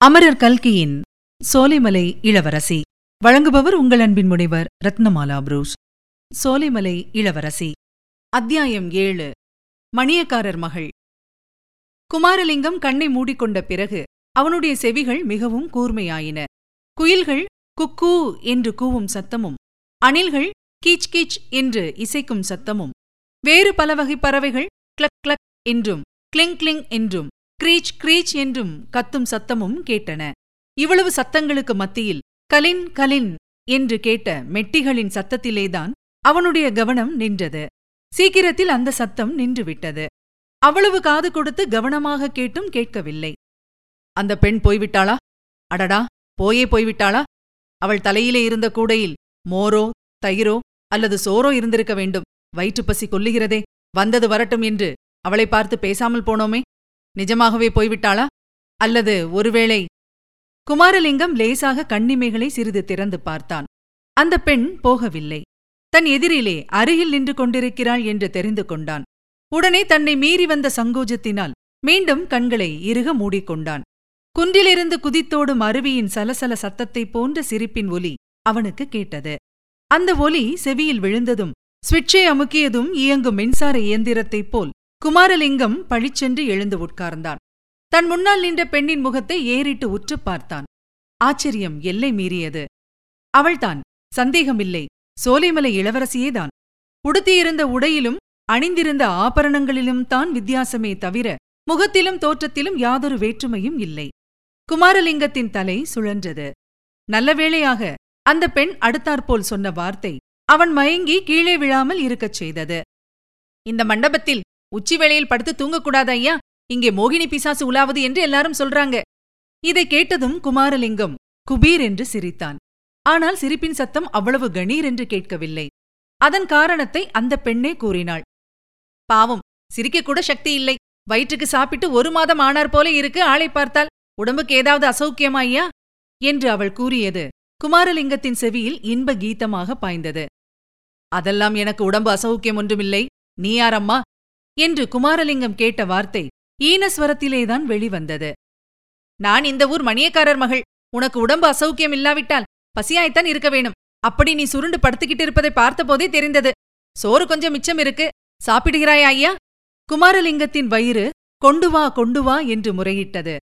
அமரர் கல்கியின் சோலைமலை இளவரசி. வழங்குபவர் உங்கள் அன்பின் முனைவர் ரத்னமாலா புரூஸ். சோலைமலை இளவரசி. அத்தியாயம் ஏழு. மணியக்காரர் மகள். குமாரலிங்கம் கண்ணை மூடிக்கொண்ட பிறகு அவனுடைய செவிகள் மிகவும் கூர்மையாயின. குயில்கள் குக்கூ என்று கூவும் சத்தமும் அணில்கள் கீச் கீச் என்று இசைக்கும் சத்தமும் வேறு பல வகை பறவைகள் கிளக் கிளக் என்றும் கிளிங் கிளிங் என்றும் கிரீச் கிரீச் என்றும் கத்தும் சத்தமும் கேட்டன. இவ்வளவு சத்தங்களுக்கு மத்தியில் கலின் கலின் என்று கேட்ட மெட்டிகளின் சத்தத்திலேதான் அவனுடைய கவனம் நின்றது. சீக்கிரத்தில் அந்த சத்தம் நின்றுவிட்டது. அவ்வளவு காது கொடுத்து கவனமாக கேட்டும் கேட்கவில்லை. அந்த பெண் போய்விட்டாளா? அடடா போயே போய்விட்டாளா? அவள் தலையிலே இருந்த கூடையில் மோரோ தயிரோ அல்லது சோறோ இருந்திருக்க வேண்டும். வயிற்றுப்பசி கொல்லுகிறதே. வந்தது வரட்டும் என்று அவளை பார்த்து பேசாமல் போனோமே. நிஜமாகவே போய்விட்டாளா? அல்லது ஒருவேளை குமாரலிங்கம் லேசாக கண்ணிமைகளை சிறிது திறந்து பார்த்தான். அந்த பெண் போகவில்லை. தன் எதிரிலே அருகில் நின்று கொண்டிருக்கிறாள் என்று தெரிந்து கொண்டான். உடனே தன்னை மீறி வந்த சங்கோஜத்தினால் மீண்டும் கண்களை இறுக மூடிக்கொண்டான். குன்றிலிருந்து குதித்தோடும் அருவியின் சலசல சத்தத்தைப் போன்ற சிரிப்பின் ஒலி அவனுக்கு கேட்டது. அந்த ஒலி செவியில் விழுந்ததும் சுவிட்சை அமுக்கியதும் இயங்கும் மின்சார இயந்திரத்தைப் போல் குமாரலிங்கம் பழிச்சென்று எழுந்து உட்கார்ந்தான். தன் முன்னால் நின்ற பெண்ணின் முகத்தை ஏறிட்டு உற்று பார்த்தான். ஆச்சரியம் எல்லை மீறியது. அவள்தான் சந்தேகமில்லை சோலைமலை இளவரசியேதான். உடுத்தியிருந்த உடையிலும் அணிந்திருந்த ஆபரணங்களிலும் தான் வித்தியாசமே தவிர முகத்திலும் தோற்றத்திலும் யாதொரு வேற்றுமையும் இல்லை. குமாரலிங்கத்தின் தலை சுழன்றது. நல்ல வேளையாக அந்த பெண் அடுத்தாற்போல் சொன்ன வார்த்தை அவன் மயங்கி கீழே விழாமல் இருக்கச் செய்தது. இந்த மண்டபத்தில் உச்சி வேளையில் படுத்து தூங்கக்கூடாது ஐயா? இங்கே மோகினி பிசாசு உலாவது என்று எல்லாரும் சொல்றாங்க. இதை கேட்டதும் குமாரலிங்கம் குபீர் என்று சிரித்தான். ஆனால் சிரிப்பின் சத்தம் அவ்வளவு கணீர் என்று கேட்கவில்லை. அதன் காரணத்தை அந்த பெண்ணே கூறினாள். பாவம் சிரிக்கக்கூட சக்தி இல்லை. வயிற்றுக்கு சாப்பிட்டு ஒரு மாதம் ஆனார் போல இருக்கு ஆளை பார்த்தால். உடம்புக்கு ஏதாவது அசௌக்கியமா ஐயா? என்று அவள் கூறியது குமாரலிங்கத்தின் செவியில் இன்ப கீதமாக பாய்ந்தது. அதெல்லாம் எனக்கு உடம்பு அசௌக்கியம் ஒன்றுமில்லை. நீ யாரம்மா என்று குமாரலிங்கம் கேட்ட வார்த்தை ஈனஸ்வரத்திலேதான் வெளிவந்தது. நான் இந்த ஊர் மணியக்காரர் மகள். உனக்கு உடம்பு அசௌக்கியம் இல்லாவிட்டால் பசியாய்த்தான் இருக்க வேணும். அப்படி நீ சுருண்டு படுத்துக்கிட்டு இருப்பதை பார்த்தபோதே தெரிந்தது. சோறு கொஞ்சம் மிச்சம் இருக்கு. சாப்பிடுகிறாய் ஐயா? குமாரலிங்கத்தின் வயிறு கொண்டு வா கொண்டு வா என்று முறையிட்டது.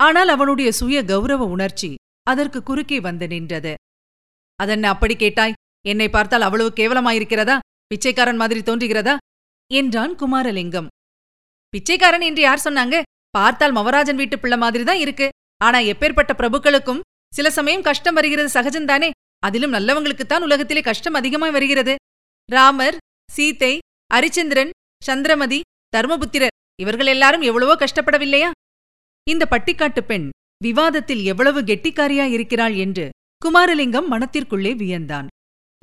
ஆனால் அவனுடைய சுய கௌரவ உணர்ச்சி அதற்கு குறுக்கே வந்து நின்றது. அதென்ன அப்படி கேட்டாய்? என்னை பார்த்தால் அவ்வளவு கேவலமாயிருக்கிறதா? பிச்சைக்காரன் மாதிரி தோன்றுகிறதா? என்றான் குமாரலிங்கம். பிச்சைக்காரன் என்று யார் சொன்னாங்க? பார்த்தால் மவராஜன் வீட்டு பிள்ளை மாதிரி தான் இருக்கு. ஆனா எப்பேற்பட்ட பிரபுக்களுக்கும் சில சமயம் கஷ்டம் வருகிறது சகஜம்தானே அதிலும் நல்லவங்களுக்குத்தான் உலகத்திலே கஷ்டம் அதிகமாய் வருகிறது. ராமர் சீத்தை அரிச்சந்திரன் சந்திரமதி தர்மபுத்திரர் இவர்கள் எல்லாரும் எவ்வளவோ கஷ்டப்படவில்லையா? இந்த பட்டிக்காட்டு பெண் விவாதத்தில் எவ்வளவு கெட்டிக்காரியா இருக்கிறாள் என்று குமாரலிங்கம் மனத்திற்குள்ளே வியந்தான்.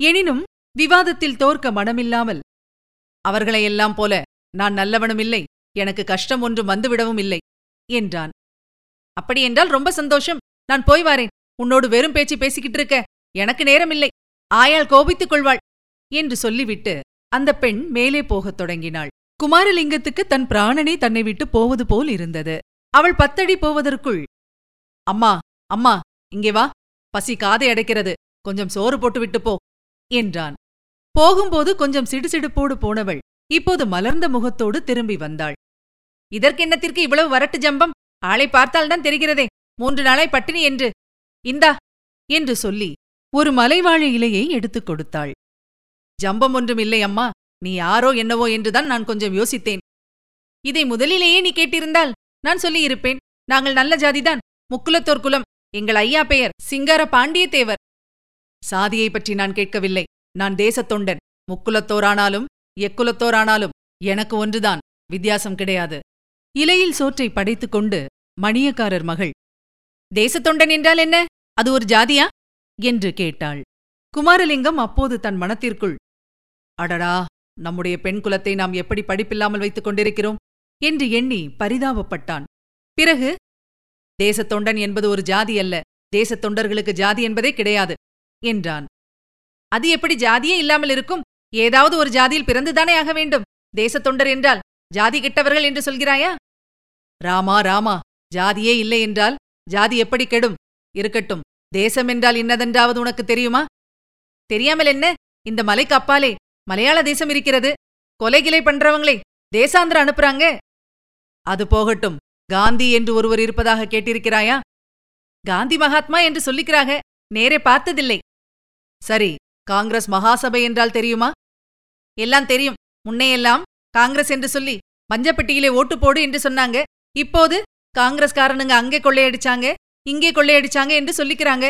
எனினும் விவாதத்தில் தோற்க மனமில்லாமல் அவர்களையெல்லாம் போல நான் நல்லவனுமில்லை எனக்கு கஷ்டம் ஒன்றும் வந்துவிடவும் இல்லை என்றான். அப்படியென்றால் ரொம்ப சந்தோஷம் நான் போய் வாரேன் உன்னோடு வெறும் பேச்சு பேசிக்கிட்டு இருக்க எனக்கு நேரமில்லை ஆயால் கோபித்துக் கொள்வாள் என்று சொல்லிவிட்டு அந்த பெண் மேலே போகத் தொடங்கினாள். குமாரலிங்கத்துக்கு தன் பிராணனே தன்னை விட்டு போவது போல் இருந்தது. அவள் பத்தடி போவதற்குள் அம்மா அம்மா இங்கே வா பசி காதை அடைக்கிறது கொஞ்சம் சோறு போட்டுவிட்டு போ என்றான். போகும்போது கொஞ்சம் சிடுசிடுப்போடு போனவள். இப்போது மலர்ந்த முகத்தோடு திரும்பி வந்தாள். இதற்கென்னத்திற்கு இவ்வளவு வரட்டு ஜம்பம்? ஆளை பார்த்தால்தான் தெரிகிறதே. மூன்று நாளாய் பட்டினி என்று. இந்தா என்று சொல்லி ஒரு மலைவாழை இலையை எடுத்துக் கொடுத்தாள். ஜம்பம் ஒன்றும் இல்லை அம்மா. நீ யாரோ என்னவோ என்றுதான் நான் கொஞ்சம் யோசித்தேன். இதை முதலிலேயே நீ கேட்டிருந்தால் நான் சொல்லியிருப்பேன். நாங்கள் நல்ல ஜாதிதான். முக்குலத்தோர் குலம். எங்கள் ஐயா பெயர் சிங்கார பாண்டியத்தேவர் சாதியைப் பற்றி நான் கேட்கவில்லை. நான் தேசத் தொண்டன் முக்குலத்தோரானாலும் எக்குலத்தோரானாலும் எனக்கு ஒன்றுதான் வித்தியாசம் கிடையாது. இலையில் சோற்றை படைத்துக் கொண்டு மணியக்காரர் மகள் தேசத்தொண்டன் என்றால் என்ன? அது ஒரு ஜாதியா? என்று கேட்டாள். குமாரலிங்கம் அப்போது தன் மனத்திற்குள் அடடா நம்முடைய பெண் குலத்தை நாம் எப்படி படிப்பில்லாமல் வைத்துக் கொண்டிருக்கிறோம்? என்று எண்ணி பரிதாபப்பட்டான். பிறகு தேசத்தொண்டன் என்பது ஒரு ஜாதி அல்ல. தேசத் தொண்டர்களுக்கு ஜாதி என்பதே கிடையாது என்றான். அது எப்படி ஜாதியே இல்லாமல் இருக்கும்? ஏதாவது ஒரு ஜாதியில் பிறந்துதானே ஆக வேண்டும்? தேசத் தொண்டர் என்றால் ஜாதி கெட்டவர்கள் என்று சொல்கிறாயா? ராமா ராமா ஜாதியே இல்லை என்றால் ஜாதி எப்படி கெடும்? இருக்கட்டும் தேசம் என்றால் இன்னதென்றாவது உனக்கு தெரியுமா? தெரியாமல் என்ன? இந்த மலைக்கு அப்பாலே மலையாள தேசம் இருக்கிறது. கொலைகிலை பண்றவங்களே தேசாந்திர அனுப்புறாங்க. அது போகட்டும் காந்தி என்று ஒருவர் இருப்பதாக கேட்டிருக்கிறாயா? காந்தி மகாத்மா என்று சொல்லிக்கிறாக நேரே பார்த்ததில்லை. சரி காங்கிரஸ் மகாசபை என்றால் தெரியுமா? எல்லாம் தெரியும். முன்னையெல்லாம் காங்கிரஸ் என்று சொல்லி மஞ்சப்பெட்டியிலே ஓட்டு போடு என்று சொன்னாங்க. இப்போது காங்கிரஸ்காரனுங்க அங்கே கொள்ளையடிச்சாங்க இங்கே கொள்ளையடிச்சாங்க என்று சொல்லிக்கிறாங்க.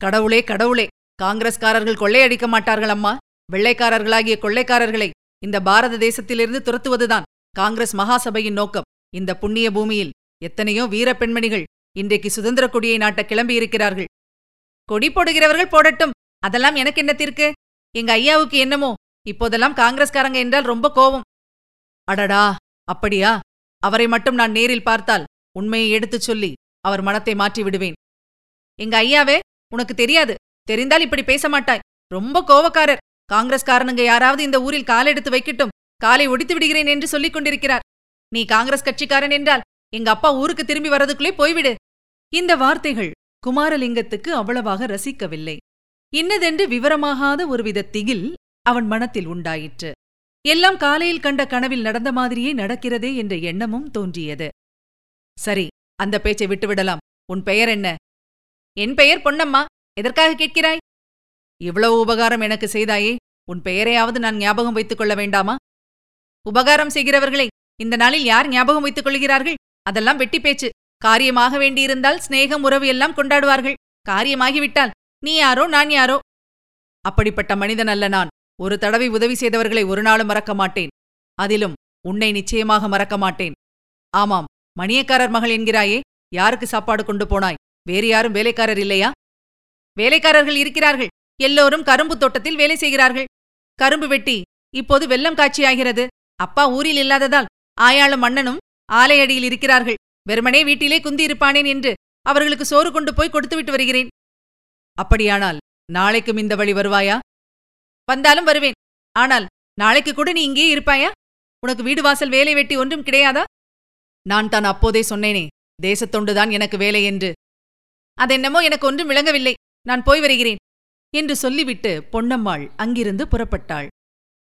கடவுளே கடவுளே காங்கிரஸ்காரர்கள் கொள்ளையடிக்க மாட்டார்கள் அம்மா. வெள்ளைக்காரர்களாகிய கொள்ளைக்காரர்களை இந்த பாரத தேசத்திலிருந்து துரத்துவதுதான் காங்கிரஸ் மகாசபையின் நோக்கம். இந்த புண்ணிய பூமியில் எத்தனையோ வீர பெண்மணிகள் இன்றைக்கு சுதந்திர கொடியை நாட்ட கிளம்பியிருக்கிறார்கள். கொடி போடுகிறவர்கள் போடட்டும். அதெல்லாம் எனக்கு என்னத்திற்கு எங்க ஐயாவுக்கு என்னமோ? இப்போதெல்லாம் காங்கிரஸ்காரங்க என்றால் ரொம்ப கோவம் அடடா அப்படியா? அவரை மட்டும் நான் நேரில் பார்த்தால் உண்மையை எடுத்துச் சொல்லி அவர் மனத்தை மாற்றி விடுவேன். எங்க ஐயாவே உனக்கு தெரியாது. தெரிந்தால் இப்படி பேச மாட்டாய். ரொம்ப கோவக்காரர். காங்கிரஸ்காரனுங்க யாராவது இந்த ஊரில் காலெடுத்து வைக்கட்டும். காலை ஒடித்து விடுகிறேன் என்று சொல்லிக் கொண்டிருக்கிறார். நீ காங்கிரஸ் கட்சிக்காரன் என்றால் எங்க அப்பா ஊருக்கு திரும்பி வரதுக்குள்ளே போய்விடு. இந்த வார்த்தைகள் குமாரலிங்கத்துக்கு அவ்வளவாக ரசிக்கவில்லை. இன்னதென்று விவரமாகாத ஒருவித திகில் அவன் மனத்தில் உண்டாயிற்று. எல்லாம் காலையில் கண்ட கனவில் நடந்த மாதிரியே நடக்கிறதே என்ற எண்ணமும் தோன்றியது. சரி அந்த பேச்சை விட்டுவிடலாம். உன் பெயர் என்ன? என் பெயர் பொன்னம்மா. எதற்காக கேட்கிறாய்? இவ்வளவு உபகாரம் எனக்கு செய்தாயே. உன் பெயரையாவது நான் ஞாபகம் வைத்துக் கொள்ள வேண்டாமா? உபகாரம் செய்கிறவர்களை இந்த நாளில் யார் ஞாபகம் வைத்துக் கொள்கிறார்கள்? அதெல்லாம் வெட்டி பேச்சு. காரியமாக வேண்டியிருந்தால் சிநேகம் உறவு எல்லாம் கொண்டாடுவார்கள். காரியமாகிவிட்டால் நீ யாரோ நான் யாரோ? அப்படிப்பட்ட மனிதன் அல்ல நான். ஒரு தடவை உதவி செய்தவர்களை ஒரு நாளும் மறக்க மாட்டேன். அதிலும் உன்னை நிச்சயமாக மறக்க மாட்டேன். ஆமாம் மணியக்காரர் மகள் என்கிறாயே யாருக்கு சாப்பாடு கொண்டு போனாய்? வேறு யாரும் வேலைக்காரர் இல்லையா? வேலைக்காரர்கள் இருக்கிறார்கள். எல்லோரும் கரும்பு தோட்டத்தில் வேலை செய்கிறார்கள். கரும்பு வெட்டி இப்போது வெள்ளம் காட்சியாகிறது. அப்பா ஊரில் இல்லாததால் ஆயாளும் மன்னனும் ஆலையடியில் இருக்கிறார்கள். வெறுமனே வீட்டிலே குந்தியிருப்பானேன் என்று அவர்களுக்கு சோறு கொண்டு போய் கொடுத்துவிட்டு வருகிறேன். அப்படியானால் நாளைக்கும் இந்த வழி வருவாயா? வந்தாலும் வருவேன். ஆனால் நாளைக்கு கூட நீ இங்கே இருப்பாயா? உனக்கு வீடு வாசல் வேலை வெட்டி ஒன்றும் கிடையாதா? நான் தான் அப்போதே சொன்னேனே தேசத்தொண்டுதான் எனக்கு வேலை என்று. அதென்னமோ எனக்கு ஒன்றும் விளங்கவில்லை. நான் போய் வருகிறேன் என்று சொல்லிவிட்டு பொன்னம்மாள் அங்கிருந்து புறப்பட்டாள்.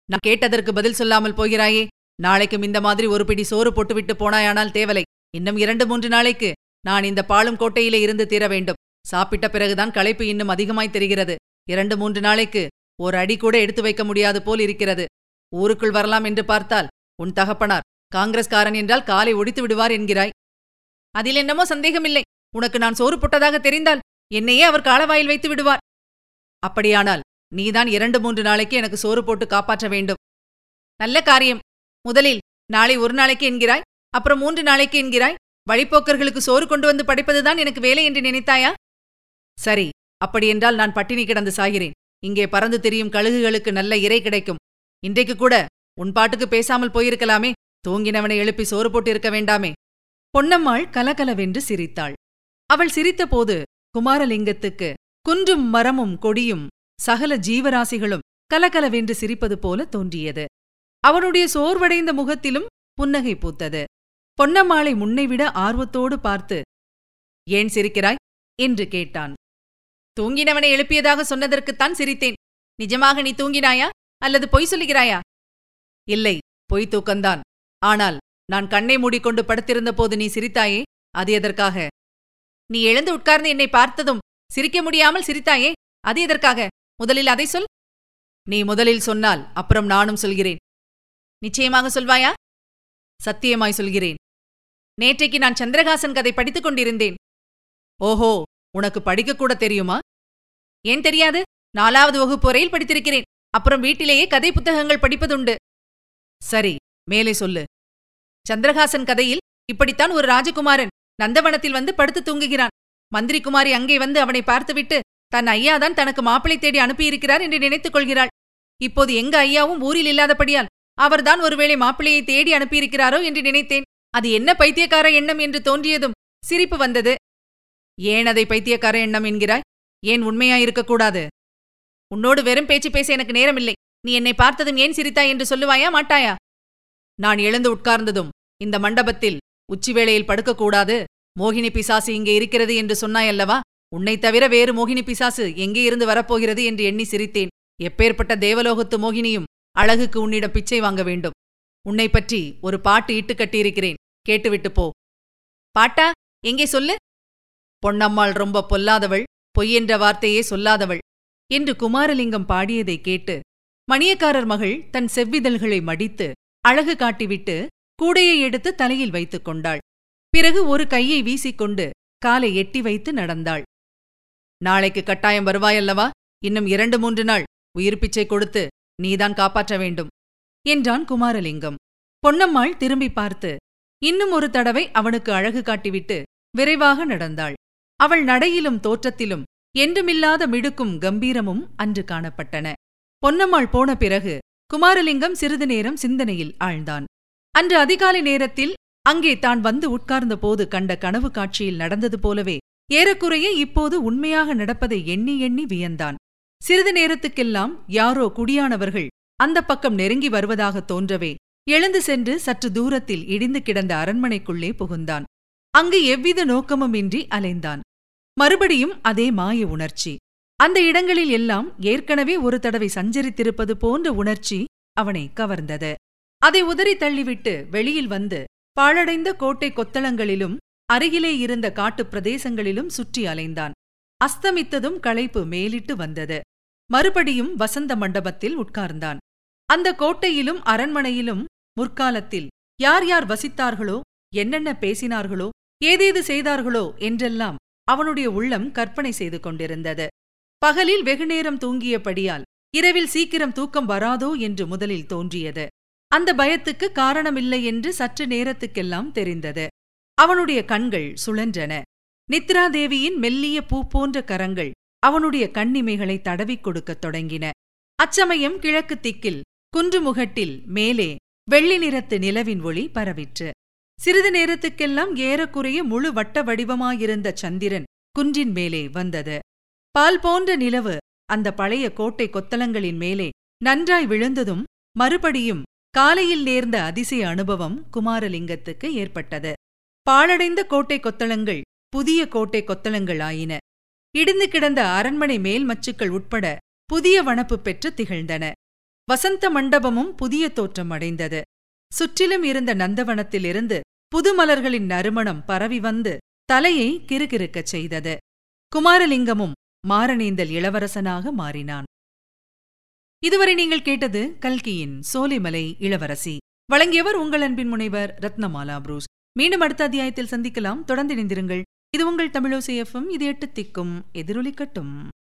நான் கேட்டதற்கு பதில் சொல்லாமல் போகிறாயே நாளைக்கும் இந்த மாதிரி ஒரு பிடி சோறு போட்டுவிட்டு போனாயானால் தேவலை. இன்னும் இரண்டு மூன்று நாளைக்கு நான் இந்த பாலும் கோட்டையிலே இருந்து தீர வேண்டும் சாப்பிட்ட பிறகுதான் களைப்பு இன்னும் அதிகமாய் தெரிகிறது. இரண்டு மூன்று நாளைக்கு ஒரு அடி கூட எடுத்து வைக்க முடியாது போல் இருக்கிறது. ஊருக்குள் வரலாம் என்று பார்த்தால் உன் தகப்பனார் காங்கிரஸ்காரன் என்றால் காலை ஒடித்து விடுவார் என்கிறாய். அதில் என்னமோ சந்தேகமில்லை. உனக்கு நான் சோறு போட்டதாக தெரிந்தால் என்னையே அவர் காலவாயில் வைத்து விடுவார். அப்படியானால் நீதான் இரண்டு மூன்று நாளைக்கு எனக்கு சோறு போட்டு காப்பாற்ற வேண்டும். நல்ல காரியம். முதலில் நாளை ஒரு நாளைக்கு என்கிறாய் அப்புறம் மூன்று நாளைக்கு என்கிறாய். வழிப்போக்கர்களுக்கு சோறு கொண்டு வந்து படைப்பதுதான் எனக்கு வேலை என்று நினைத்தாயா? சரி அப்படியென்றால் நான் பட்டினி கிடந்து சாகிறேன். இங்கே பறந்து திரியும் கழுகுகளுக்கு நல்ல இறை கிடைக்கும். இன்றைக்கு கூட உன் பாட்டுக்கு பேசாமல் போயிருக்கலாமே. தூங்கினவனை எழுப்பி சோறு போட்டு இருக்க வேண்டாமே. பொன்னம்மாள் கலகலவென்று சிரித்தாள். அவள் சிரித்தபோது குமாரலிங்கத்துக்கு குன்றும் மரமும் கொடியும் சகல ஜீவராசிகளும் கலகலவென்று சிரிப்பது போல தோன்றியது. அவனுடைய சோர்வடைந்த முகத்திலும் புன்னகை பூத்தது. பொன்னம்மாளை முன்னைவிட ஆர்வத்தோடு பார்த்து ஏன் சிரிக்கிறாய்? என்று கேட்டான். தூங்கினவனை எழுப்பியதாக சொன்னதற்குத்தான் சிரித்தேன். நிஜமாக நீ தூங்கினாயா? அல்லது பொய் சொல்லுகிறாயா? இல்லை பொய் தூக்கந்தான் ஆனால் நான் கண்ணை மூடிக்கொண்டு படுத்திருந்த போது நீ சிரித்தாயே? அது எதற்காக? நீ எழுந்து உட்கார்ந்து என்னை பார்த்ததும் சிரிக்க முடியாமல் சிரித்தாயே? அது எதற்காக? முதலில் அதை சொல். நீ முதலில் சொன்னால் அப்புறம் நானும் சொல்கிறேன். நிச்சயமாக சொல்வாயா? சத்தியமாய் சொல்கிறேன். நேற்றைக்கு நான் சந்திரகாசன் கதை படித்துக் கொண்டிருந்தேன். ஓஹோ உனக்கு படிக்கக்கூட தெரியுமா? ஏன் தெரியாது? நாலாவது வகுப்பு வரையில் படித்திருக்கிறேன். அப்புறம் வீட்டிலேயே கதை புத்தகங்கள் படிப்பதுண்டு. சரி மேலே சொல்லு. சந்திரகாசன் கதையில் இப்படித்தான் ஒரு ராஜகுமாரன் நந்தவனத்தில் வந்து படுத்து தூங்குகிறான். மந்திரிகுமாரி அங்கே வந்து அவனை பார்த்துவிட்டு தன் ஐயாதான் தனக்கு மாப்பிளை தேடி அனுப்பியிருக்கிறார் என்று நினைத்துக் கொள்கிறாள். இப்போது எங்க ஐயாவும் ஊரில் இல்லாதபடியால் அவர்தான் ஒருவேளை மாப்பிளையை தேடி அனுப்பியிருக்கிறாரோ என்று நினைத்தேன். அது என்ன பைத்தியக்கார எண்ணம் என்று தோன்றியதும் சிரிப்பு வந்தது. ஏன் அதை பைத்தியக்கார எண்ணம் என்கிறாய்? ஏன் உண்மையாயிருக்கக்கூடாது உன்னோடு வெறும் பேச்சு பேச எனக்கு நேரமில்லை. நீ என்னை பார்த்ததும் ஏன் சிரித்தாய் என்று சொல்லுவாயா மாட்டாயா? நான் எழுந்து உட்கார்ந்ததும் இந்த மண்டபத்தில் உச்சி வேளையில் படுக்கக்கூடாது. மோகினி பிசாசு இங்கே இருக்கிறது என்று சொன்னாயல்லவா உன்னைத் தவிர வேறு மோகினி பிசாசு எங்கே இருந்து வரப்போகிறது என்று எண்ணி சிரித்தேன். எப்பேற்பட்ட தேவலோகத்து மோகினியும் அழகுக்கு உன்னிடம் பிச்சை வாங்க வேண்டும். உன்னை பற்றி ஒரு பாட்டு இட்டு கட்டியிருக்கிறேன். கேட்டுவிட்டு போ. பாட்டா எங்கே சொல்லு? பொன்னம்மாள் ரொம்ப பொல்லாதவள். பொய்யென்ற வார்த்தையே சொல்லாதவள் என்று குமாரலிங்கம் பாடியதை கேட்டு மணியக்காரர் மகள் தன் செவ்விதழ்களை மடித்து அழகு காட்டிவிட்டு கூடையை எடுத்து தலையில் வைத்துக் கொண்டாள். பிறகு ஒரு கையை வீசிக்கொண்டு காலை எட்டி வைத்து நடந்தாள். நாளைக்கு கட்டாயம் வருவாயல்லவா? இன்னும் இரண்டு மூன்று நாள். உயிர் பிச்சை கொடுத்து நீதான் காப்பாற்ற வேண்டும் என்றான் குமாரலிங்கம். பொன்னம்மாள் திரும்பி பார்த்து இன்னும் ஒரு தடவை அவனுக்கு அழகு காட்டிவிட்டு விரைவாக நடந்தாள். அவள் நடையிலும் தோற்றத்திலும் என்றுமில்லாத மிடுக்கும் கம்பீரமும் அன்று காணப்பட்டன. பொன்னம்மாள் போன பிறகு குமாரலிங்கம் சிறிது நேரம் சிந்தனையில் ஆழ்ந்தான். அன்று அதிகாலை நேரத்தில் அங்கே தான் வந்து உட்கார்ந்த போது கண்ட கனவு காட்சியில் நடந்தது போலவே ஏறக்குறைய இப்போது உண்மையாக நடப்பதை எண்ணி எண்ணி வியந்தான். சிறிது நேரத்துக்கெல்லாம் யாரோ குடியானவர்கள் அந்த பக்கம் நெருங்கி வருவதாக தோன்றவே எழுந்து சென்று சற்று தூரத்தில் இடிந்து கிடந்த அரண்மனைக்குள்ளே புகுந்தான். அங்கு எவ்வித நோக்கமுமின்றி அலைந்தான். மறுபடியும் அதே மாய உணர்ச்சி. அந்த இடங்களில் எல்லாம் ஏற்கனவே ஒரு தடவை சஞ்சரித்திருப்பது போன்ற உணர்ச்சி அவனை கவர்ந்தது. அதை உதறி தள்ளிவிட்டு வெளியில் வந்து பாழடைந்த கோட்டை கொத்தளங்களிலும் அருகிலே இருந்த காட்டுப் பிரதேசங்களிலும் சுற்றி அலைந்தான். அஸ்தமித்ததும் களைப்பு மேலிட்டு வந்தது. மறுபடியும் வசந்த மண்டபத்தில் உட்கார்ந்தான். அந்த கோட்டையிலும் அரண்மனையிலும் முற்காலத்தில் யார் யார் வசித்தார்களோ என்னென்ன பேசினார்களோ ஏதேது செய்தார்களோ என்றெல்லாம் அவனுடைய உள்ளம் கற்பனை செய்து கொண்டிருந்தது. பகலில் வெகுநேரம் தூங்கியபடியால் இரவில் சீக்கிரம் தூக்கம் வராதோ என்று முதலில் தோன்றியது. அந்த பயத்துக்கு காரணமில்லை என்று சற்று நேரத்துக்கெல்லாம் தெரிந்தது. அவனுடைய கண்கள் சுழன்றன. நித்ராதேவியின் மெல்லிய பூ போன்ற கரங்கள் அவனுடைய கண்ணிமைகளை தடவிக் கொடுக்கத் தொடங்கின. அச்சமயம் கிழக்கு திக்கில் குன்றுமுகட்டில் மேலே வெள்ளி நிறத்து நிலவின் ஒளி பரவிற்று. சிறிது நேரத்துக்கெல்லாம் ஏறக்குறைய முழு வட்ட வடிவமாயிருந்த சந்திரன் குன்றின் மேலே வந்தது. பால் போன்ற நிலவு அந்த பழைய கோட்டை கொத்தளங்களின் மேலே நன்றாய் விழுந்ததும் மறுபடியும் காலையில் நேர்ந்த அதிசய அனுபவம் குமாரலிங்கத்துக்கு ஏற்பட்டது. பாழடைந்த கோட்டை கொத்தளங்கள் புதிய கோட்டை கொத்தளங்கள் ஆயின. இடிந்து கிடந்த அரண்மனை மேல் மச்சுக்கள் உட்பட புதிய வனப்பு பெற்று திகழ்ந்தன. வசந்த மண்டபமும் புதிய தோற்றம் அடைந்தது. சுற்றிலும் இருந்த நந்தவனத்திலிருந்து புதுமலர்களின் நறுமணம் பரவி வந்து தலையை கிறுகிறுக்கச் செய்தது. குமாரலிங்கமும் மாரணேந்தல் இளவரசனாக மாறினான். இதுவரை நீங்கள் கேட்டது கல்கியின் சோலைமலை இளவரசி. வழங்கியவர் உங்கள் அன்பின் முனைவர் ரத்னமாலா புரூஸ். மீண்டும் அடுத்த அத்தியாயத்தில் சந்திக்கலாம். தொடர்ந்து இணைந்திருங்கள். இது உங்கள் தமிழோசையஃபம் இது எட்டு திக்கும் எதிரொலிக்கட்டும்.